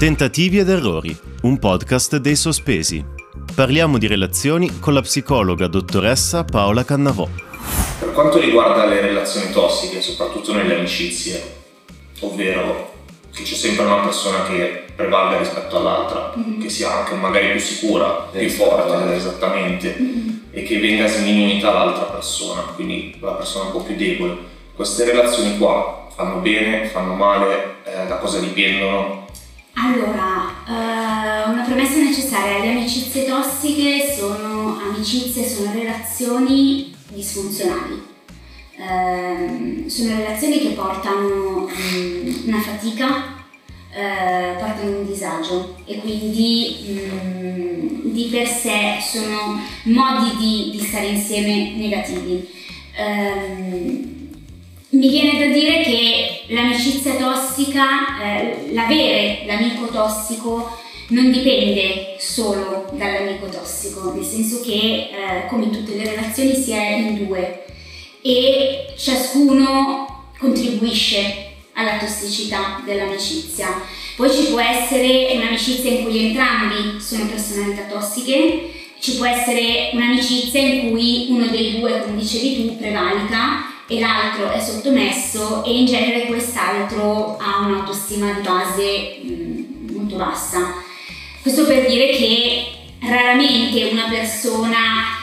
Tentativi ed errori, un podcast dei sospesi. Parliamo di relazioni con la psicologa dottoressa Paola Cannavò. Per quanto riguarda le relazioni tossiche, soprattutto nelle amicizie, ovvero che c'è sempre una persona che prevalga rispetto all'altra, mm-hmm. che sia anche magari più sicura, più forte, esattamente, mm-hmm. e che venga sminuita l'altra persona, quindi la persona un po' più debole. Queste relazioni qua fanno bene, fanno male, eh, da cosa dipendono? Allora, uh, una premessa necessaria, le amicizie tossiche sono amicizie, sono relazioni disfunzionali. Uh, sono relazioni che portano um, una fatica, uh, portano un disagio e quindi um, di per sé sono modi di, di stare insieme negativi. Um, mi viene da dire che l'amicizia tossica, eh, l'avere l'amico tossico non dipende solo dall'amico tossico, nel senso che eh, come in tutte le relazioni si è in due e ciascuno contribuisce alla tossicità dell'amicizia. Poi ci può essere un'amicizia in cui entrambi sono personalità tossiche, ci può essere un'amicizia in cui uno dei due, come dicevi tu, prevalica e l'altro è sottomesso e in genere quest'altro ha un'autostima di base mh, molto bassa. Questo per dire che raramente una persona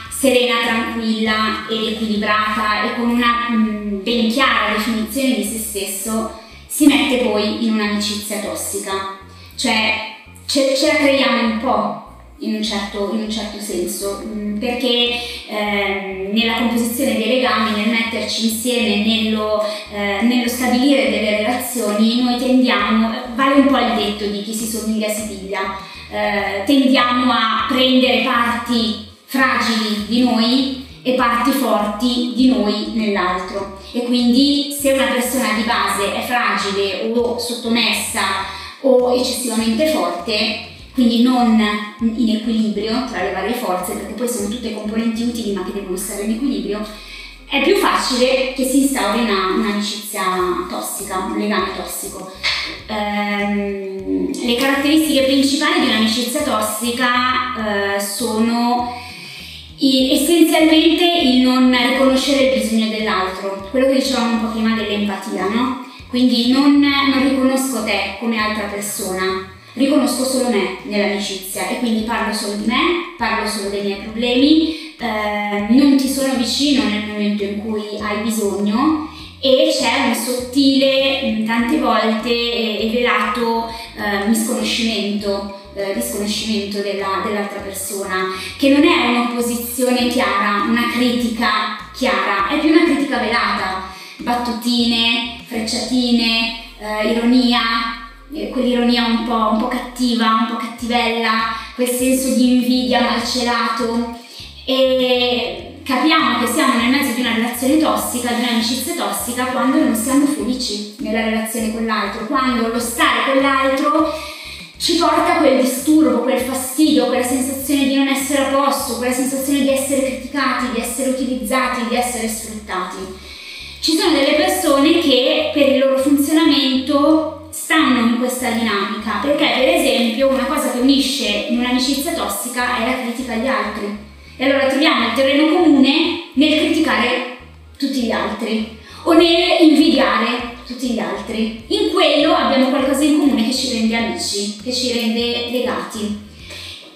serena, tranquilla ed equilibrata e con una mh, ben chiara definizione di se stesso si mette poi in un'amicizia tossica. Cioè ce, ce la creiamo un po' in un certo, in un certo senso, mm, perché eh, nella composizione dei legami, nel metterci insieme, nello, eh, nello, stabilire delle relazioni, noi tendiamo, vale un po' il detto di chi si somiglia si piglia, eh, tendiamo a prendere parti fragili di noi e parti forti di noi nell'altro. E quindi se una persona di base è fragile o sottomessa o eccessivamente forte, quindi non in equilibrio tra le varie forze, perché poi sono tutte componenti utili ma che devono stare in equilibrio, è più facile che si instauri una, un'amicizia tossica, un legame tossico. Ehm, le caratteristiche principali di un'amicizia tossica eh, sono essenzialmente il non riconoscere il bisogno dell'altro, quello che dicevamo un po' prima dell'empatia, no? Quindi non, non riconosco te come altra persona, riconosco solo me nell'amicizia e quindi parlo solo di me, parlo solo dei miei problemi, eh, non ti sono vicino nel momento in cui hai bisogno e c'è un sottile, tante volte e velato eh, misconoscimento, eh, disconoscimento della, dell'altra persona, che non è un'opposizione chiara, una critica chiara, è più una critica velata, battutine, frecciatine, eh, ironia, eh, quell'ironia un po', un po', cattiva, un po' cattivella, quel senso di invidia malcelato e capiamo che siamo nel mezzo di una relazione tossica, di un'amicizia tossica quando non siamo felici nella relazione con l'altro, quando lo stare con l'altro ci porta quel disturbo, quel fastidio, quella sensazione di non essere a posto, quella sensazione di essere criticati, di essere utilizzati, di essere sfruttati. Ci sono delle persone che per il loro funzionamento stanno in questa dinamica, perché per esempio una cosa che unisce in un'amicizia tossica è la critica agli altri. E allora troviamo il terreno comune nel criticare tutti gli altri o nel invidiare tutti gli altri. In quello abbiamo qualcosa in comune che ci rende amici, che ci rende legati.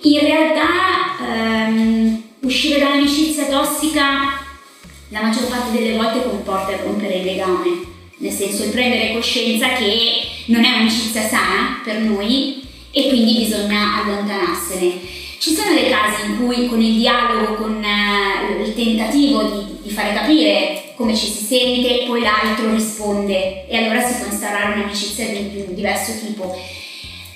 In realtà ehm, uscire dall'amicizia tossica la maggior parte delle volte comporta rompere il legame, nel senso il prendere coscienza che non è un'amicizia sana per noi e quindi bisogna allontanarsene. Ci sono dei casi in cui con il dialogo, con uh, il tentativo di, di, fare capire come ci si sente, poi l'altro risponde e allora si può instaurare un'amicizia di, di diverso tipo.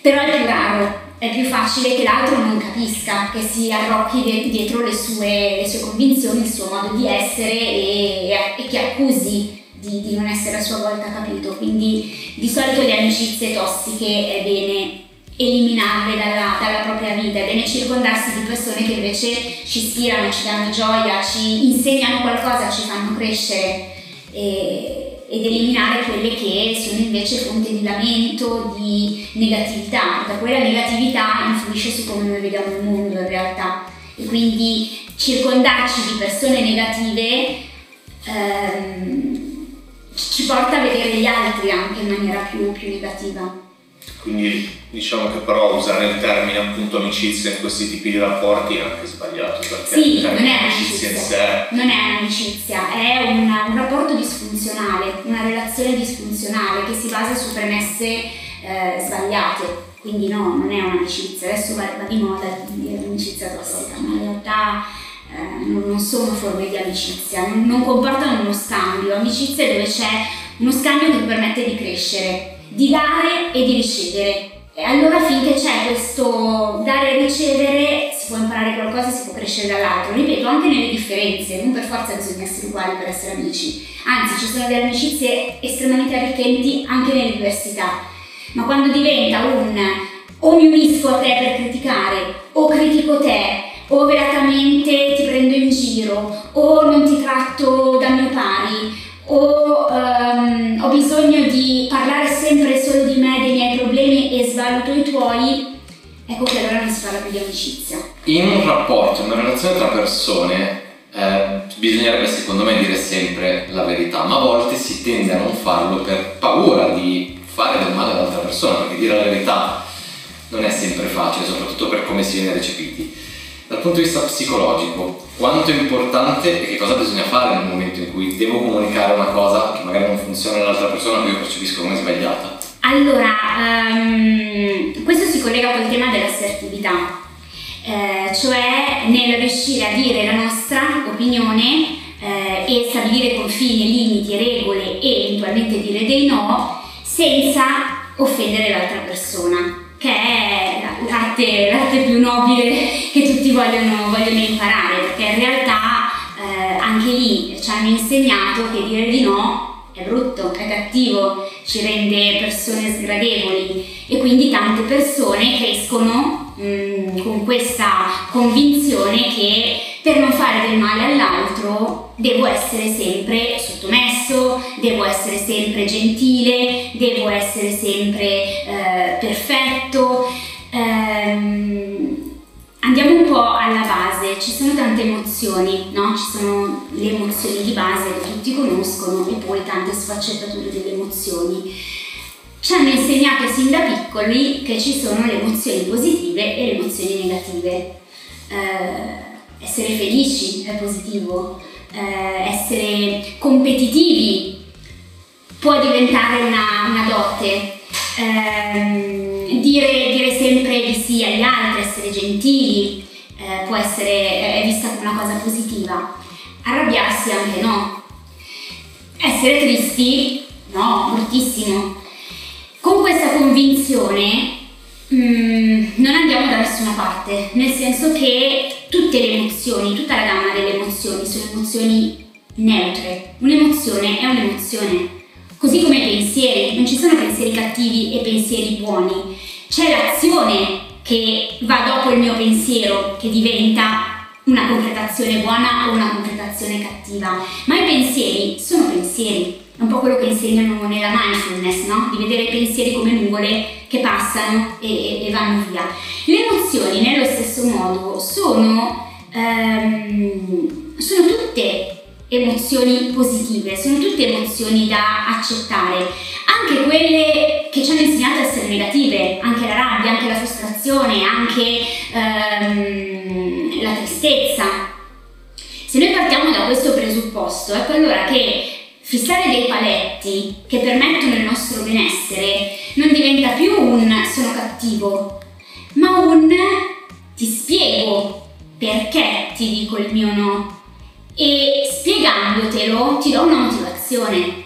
Però è più raro, è più facile che l'altro non capisca, che si arrocchi de- dietro le sue, le sue, convinzioni, il suo modo di essere e, e che accusi di, di, non essere a sua volta capito. Quindi di solito le amicizie tossiche è bene eliminarle dalla, dalla, propria vita, è bene circondarsi di persone che invece ci ispirano, ci danno gioia, ci insegnano qualcosa, ci fanno crescere e, ed eliminare quelle che sono invece fonte di lamento, di negatività, da quella negatività influisce su come noi vediamo il mondo in realtà. E quindi circondarci di persone negative ehm, ci porta a vedere gli altri anche in maniera più, più negativa. Quindi diciamo che però usare il termine appunto amicizia in questi tipi di rapporti è anche sbagliato perché sì, non è amicizia in amicizia, non è un'amicizia, è un, un rapporto disfunzionale, una relazione disfunzionale che si basa su premesse eh, sbagliate. Quindi no, non è un'amicizia, adesso va, va di moda dire amicizia tossica, ma in realtà non, sono forme di amicizia, non, comportano uno scambio. Amicizia è dove c'è uno scambio che permette di crescere di dare e di ricevere. E allora finché c'è questo dare e ricevere si può imparare qualcosa, si può crescere dall'altro. Ripeto, anche nelle differenze, non per forza bisogna essere uguali per essere amici. Anzi, ci sono delle amicizie estremamente arricchenti anche nelle diversità. Ma quando diventa un o mi unisco a te per criticare, o critico te, o velatamente ti prendo in giro, o non ti tratto da mio pari, o um, ho bisogno di parlare sempre solo di me, dei miei problemi e svaluto i tuoi, ecco che allora non si parla più di amicizia. In un rapporto, in una relazione tra persone, eh, bisognerebbe secondo me dire sempre la verità, ma a volte si tende a non farlo per paura di fare del male all'altra persona, perché dire la verità non è sempre facile, soprattutto per come si viene recepiti. Dal punto di vista psicologico, quanto è importante e che cosa bisogna fare nel momento in cui devo comunicare una cosa che magari non funziona all'altra persona che io percepisco come sbagliata? Allora, um, questo si collega col tema dell'assertività, eh, cioè nel riuscire a dire la nostra opinione eh, e stabilire confini, limiti, regole e eventualmente dire dei no senza offendere l'altra persona che è l'arte, l'arte più nobile che tutti vogliono, vogliono imparare, perché in realtà eh, anche lì ci hanno insegnato che dire di no è brutto, è cattivo, ci rende persone sgradevoli e quindi tante persone crescono mh, mm, con questa convinzione che per non fare del male all'altro devo essere sempre sottomesso, devo essere sempre gentile, devo essere sempre eh, perfetto. Ehm, andiamo un po' alla base, ci sono tante emozioni, no? Ci sono le emozioni di base che tutti conoscono e poi tante sfaccettature delle emozioni. Ci hanno insegnato sin da piccoli che ci sono le emozioni positive e le emozioni negative. Eh, essere felici è positivo, eh, essere competitivi può diventare una, una dote, eh, dire, sì agli altri, essere gentili eh, può essere vista come una cosa positiva, arrabbiarsi anche no, essere tristi no, moltissimo. Con questa convinzione Mm, non andiamo da nessuna parte, nel senso che tutte le emozioni, tutta la gamma delle emozioni sono emozioni neutre. Un'emozione è un'emozione, così come i pensieri, non ci sono pensieri cattivi e pensieri buoni, c'è l'azione che va dopo il mio pensiero che diventa una concretazione buona o una concretazione cattiva, ma i pensieri sono pensieri è un po' quello che insegnano nella mindfulness, no? Di vedere i pensieri come nuvole che passano e, e vanno via. Le emozioni, nello stesso modo, sono, ehm, sono tutte emozioni positive, sono tutte emozioni da accettare, anche quelle che ci hanno insegnato a essere negative, anche la rabbia, anche la frustrazione, anche ehm, la tristezza. Se noi partiamo da questo presupposto, ecco allora che fissare dei paletti che permettono il nostro benessere non diventa più un sono cattivo, ma un ti spiego perché ti dico il mio no e spiegandotelo ti do una motivazione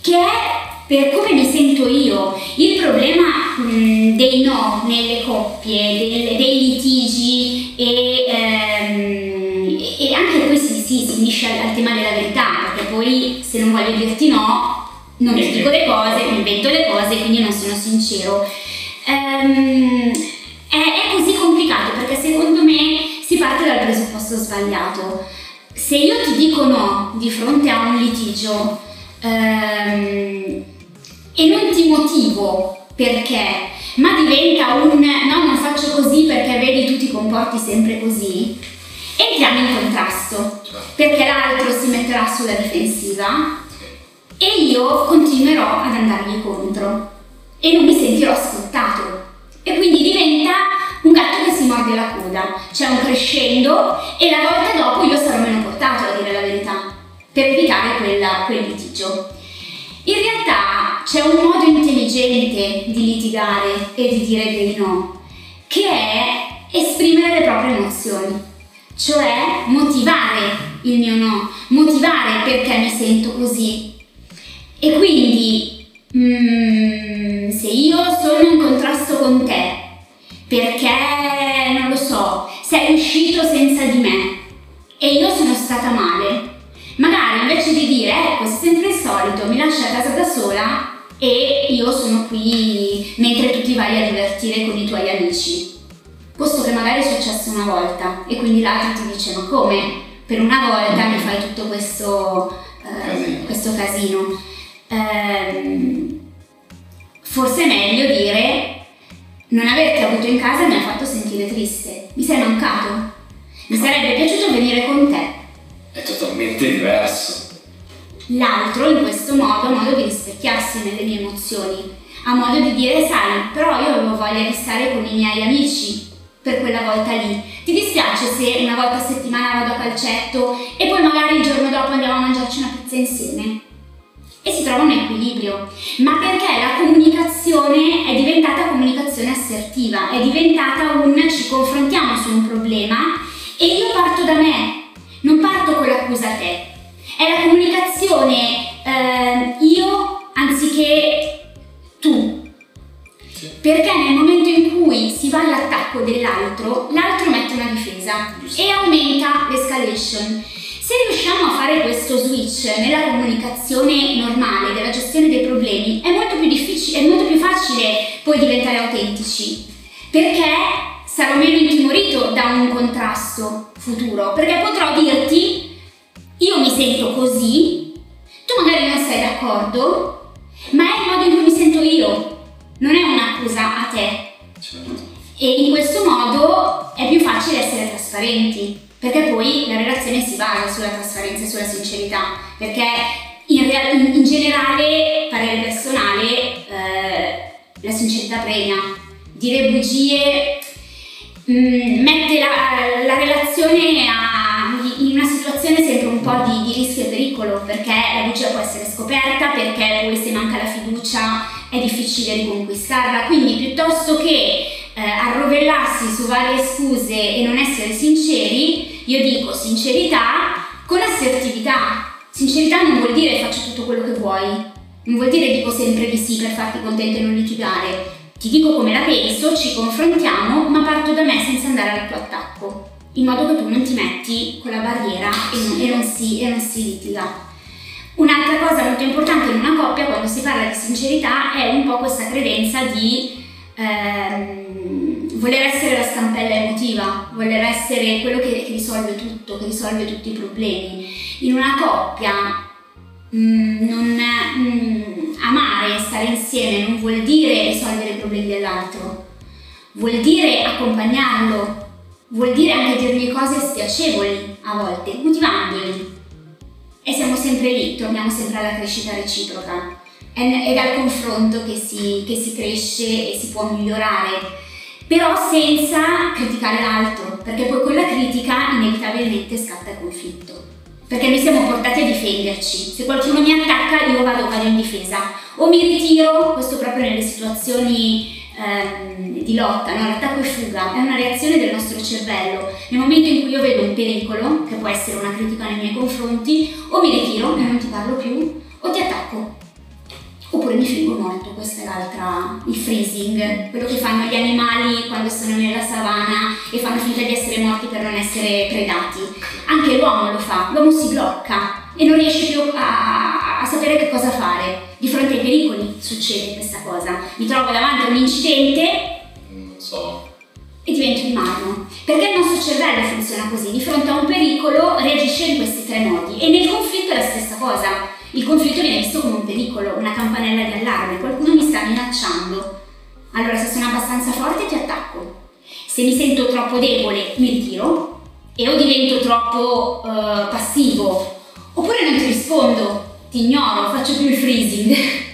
che è per come mi sento io. Il problema mh, dei no nelle coppie, del, dei litigi e, ehm, e anche qui si, si, unisce al, al tema della verità, poi se non voglio dirti no, non ti dico le cose, mi invento le cose, quindi non sono sincero. Um, è, è così complicato perché secondo me si parte dal presupposto sbagliato. Se io ti dico no di fronte a un litigio, ehm, e non ti motivo perché, ma diventa un no, non faccio così perché vedi tu ti comporti sempre così, entriamo in contrasto perché l'altro si metterà sulla difensiva e io continuerò ad andargli contro e non mi sentirò ascoltato. E quindi diventa un gatto che si morde la coda, c'è un crescendo e la volta dopo io sarò meno portato a dire la verità per evitare quel litigio. In realtà c'è un modo intelligente di litigare e di dire dei no, che è esprimere le proprie emozioni, cioè motivare il mio no, motivare perché mi sento così. E quindi mm, se io sono in contrasto con te, perché non lo so, sei uscito senza di me successo una volta e quindi l'altro ti dice, ma come? Per una volta mi fai tutto questo, eh, casino. Questo casino. Eh, forse è meglio dire, non averti avuto in casa mi ha fatto sentire triste, mi sei mancato. Mi sarebbe piaciuto venire con te è totalmente diverso. L'altro in questo modo ha modo di rispecchiarsi nelle mie emozioni, ha modo di dire sai, però io avevo voglia di stare con i miei amici per quella volta lì. Ti dispiace se una volta a settimana vado a calcetto e poi magari il giorno dopo andiamo a mangiarci una pizza insieme? E si trova un equilibrio, ma perché la comunicazione è diventata comunicazione assertiva, è diventata un ci confrontiamo su un problema e io parto da me, non parto con l'accusa a te, è la comunicazione eh, io anziché. Perché nel momento in cui si va all'attacco dell'altro, l'altro mette una difesa e aumenta l'escalation. Se riusciamo a fare questo switch nella comunicazione normale, della gestione dei problemi, è molto più difficile, è molto più facile poi diventare autentici. Perché sarò meno intimorito da un contrasto futuro, perché potrò dirti io mi sento così, tu magari non sei d'accordo, ma è il modo in cui mi sento io, non è un'accusa a te. Certo. E in questo modo è più facile essere trasparenti, perché poi la relazione si basa sulla trasparenza e sulla sincerità, perché in, real- in generale, parere personale, eh, la sincerità premia. Dire bugie Mm, mette la, la relazione a, in una situazione sempre un po' di, di, rischio e pericolo perché la bugia può essere scoperta, perché poi se manca la fiducia è difficile riconquistarla, quindi piuttosto che eh, arrovellarsi su varie scuse e non essere sinceri, io dico sincerità con assertività. Sincerità non vuol dire faccio tutto quello che vuoi, non vuol dire dico sempre di sì per farti contento e non litigare, ti dico come la penso, ci confrontiamo, ma parto da me senza andare al tuo attacco, in modo che tu non ti metti con la barriera e non, e non, si, e non si litiga. Un'altra cosa molto importante in una coppia quando si parla di sincerità è un po' questa credenza di ehm, voler essere la stampella emotiva, voler essere quello che, che risolve tutto, che risolve tutti i problemi. In una coppia Mm, non, mm, amare stare insieme non vuol dire risolvere i problemi dell'altro, vuol dire accompagnarlo, vuol dire anche dirgli cose spiacevoli a volte, motivandoli. E siamo sempre lì, torniamo sempre alla crescita reciproca. È, è dal confronto che si, che si cresce e si può migliorare, però senza criticare l'altro, perché poi con la critica inevitabilmente scatta il conflitto perché noi siamo portati a difenderci. Se qualcuno mi attacca io vado, vado in difesa o mi ritiro, questo proprio nelle situazioni ehm, di lotta, no? l'attacco e fuga, è una reazione del nostro cervello. Nel momento in cui io vedo un pericolo, che può essere una critica nei miei confronti, o mi ritiro e non ti parlo più, o ti attacco oppure mi fingo morto, questa è l'altra, il freezing, quello che fanno gli animali quando sono nella savana e fanno finta di essere morti per non essere predati. Anche l'uomo lo fa, l'uomo si blocca e non riesce più a, a sapere che cosa fare. Di fronte ai pericoli succede questa cosa. Mi trovo davanti a un incidente. Non so. E divento di marmo. Perché il nostro cervello funziona così, di fronte a un pericolo reagisce in questi tre modi e nel conflitto è la stessa cosa il conflitto viene visto come un pericolo, una campanella di allarme, qualcuno mi sta minacciando. Allora se sono abbastanza forte ti attacco. Se mi sento troppo debole mi ritiro e o divento troppo uh, passivo oppure non ti rispondo, ti ignoro, faccio più il freezing.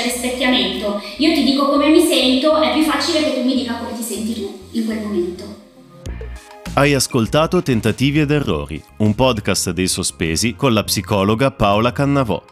c'è rispecchiamento. Io ti dico come mi sento, è più facile che tu mi dica come ti senti tu in quel momento. Hai ascoltato Tentativi ed Errori, un podcast dei sospesi con la psicologa Paola Cannavò.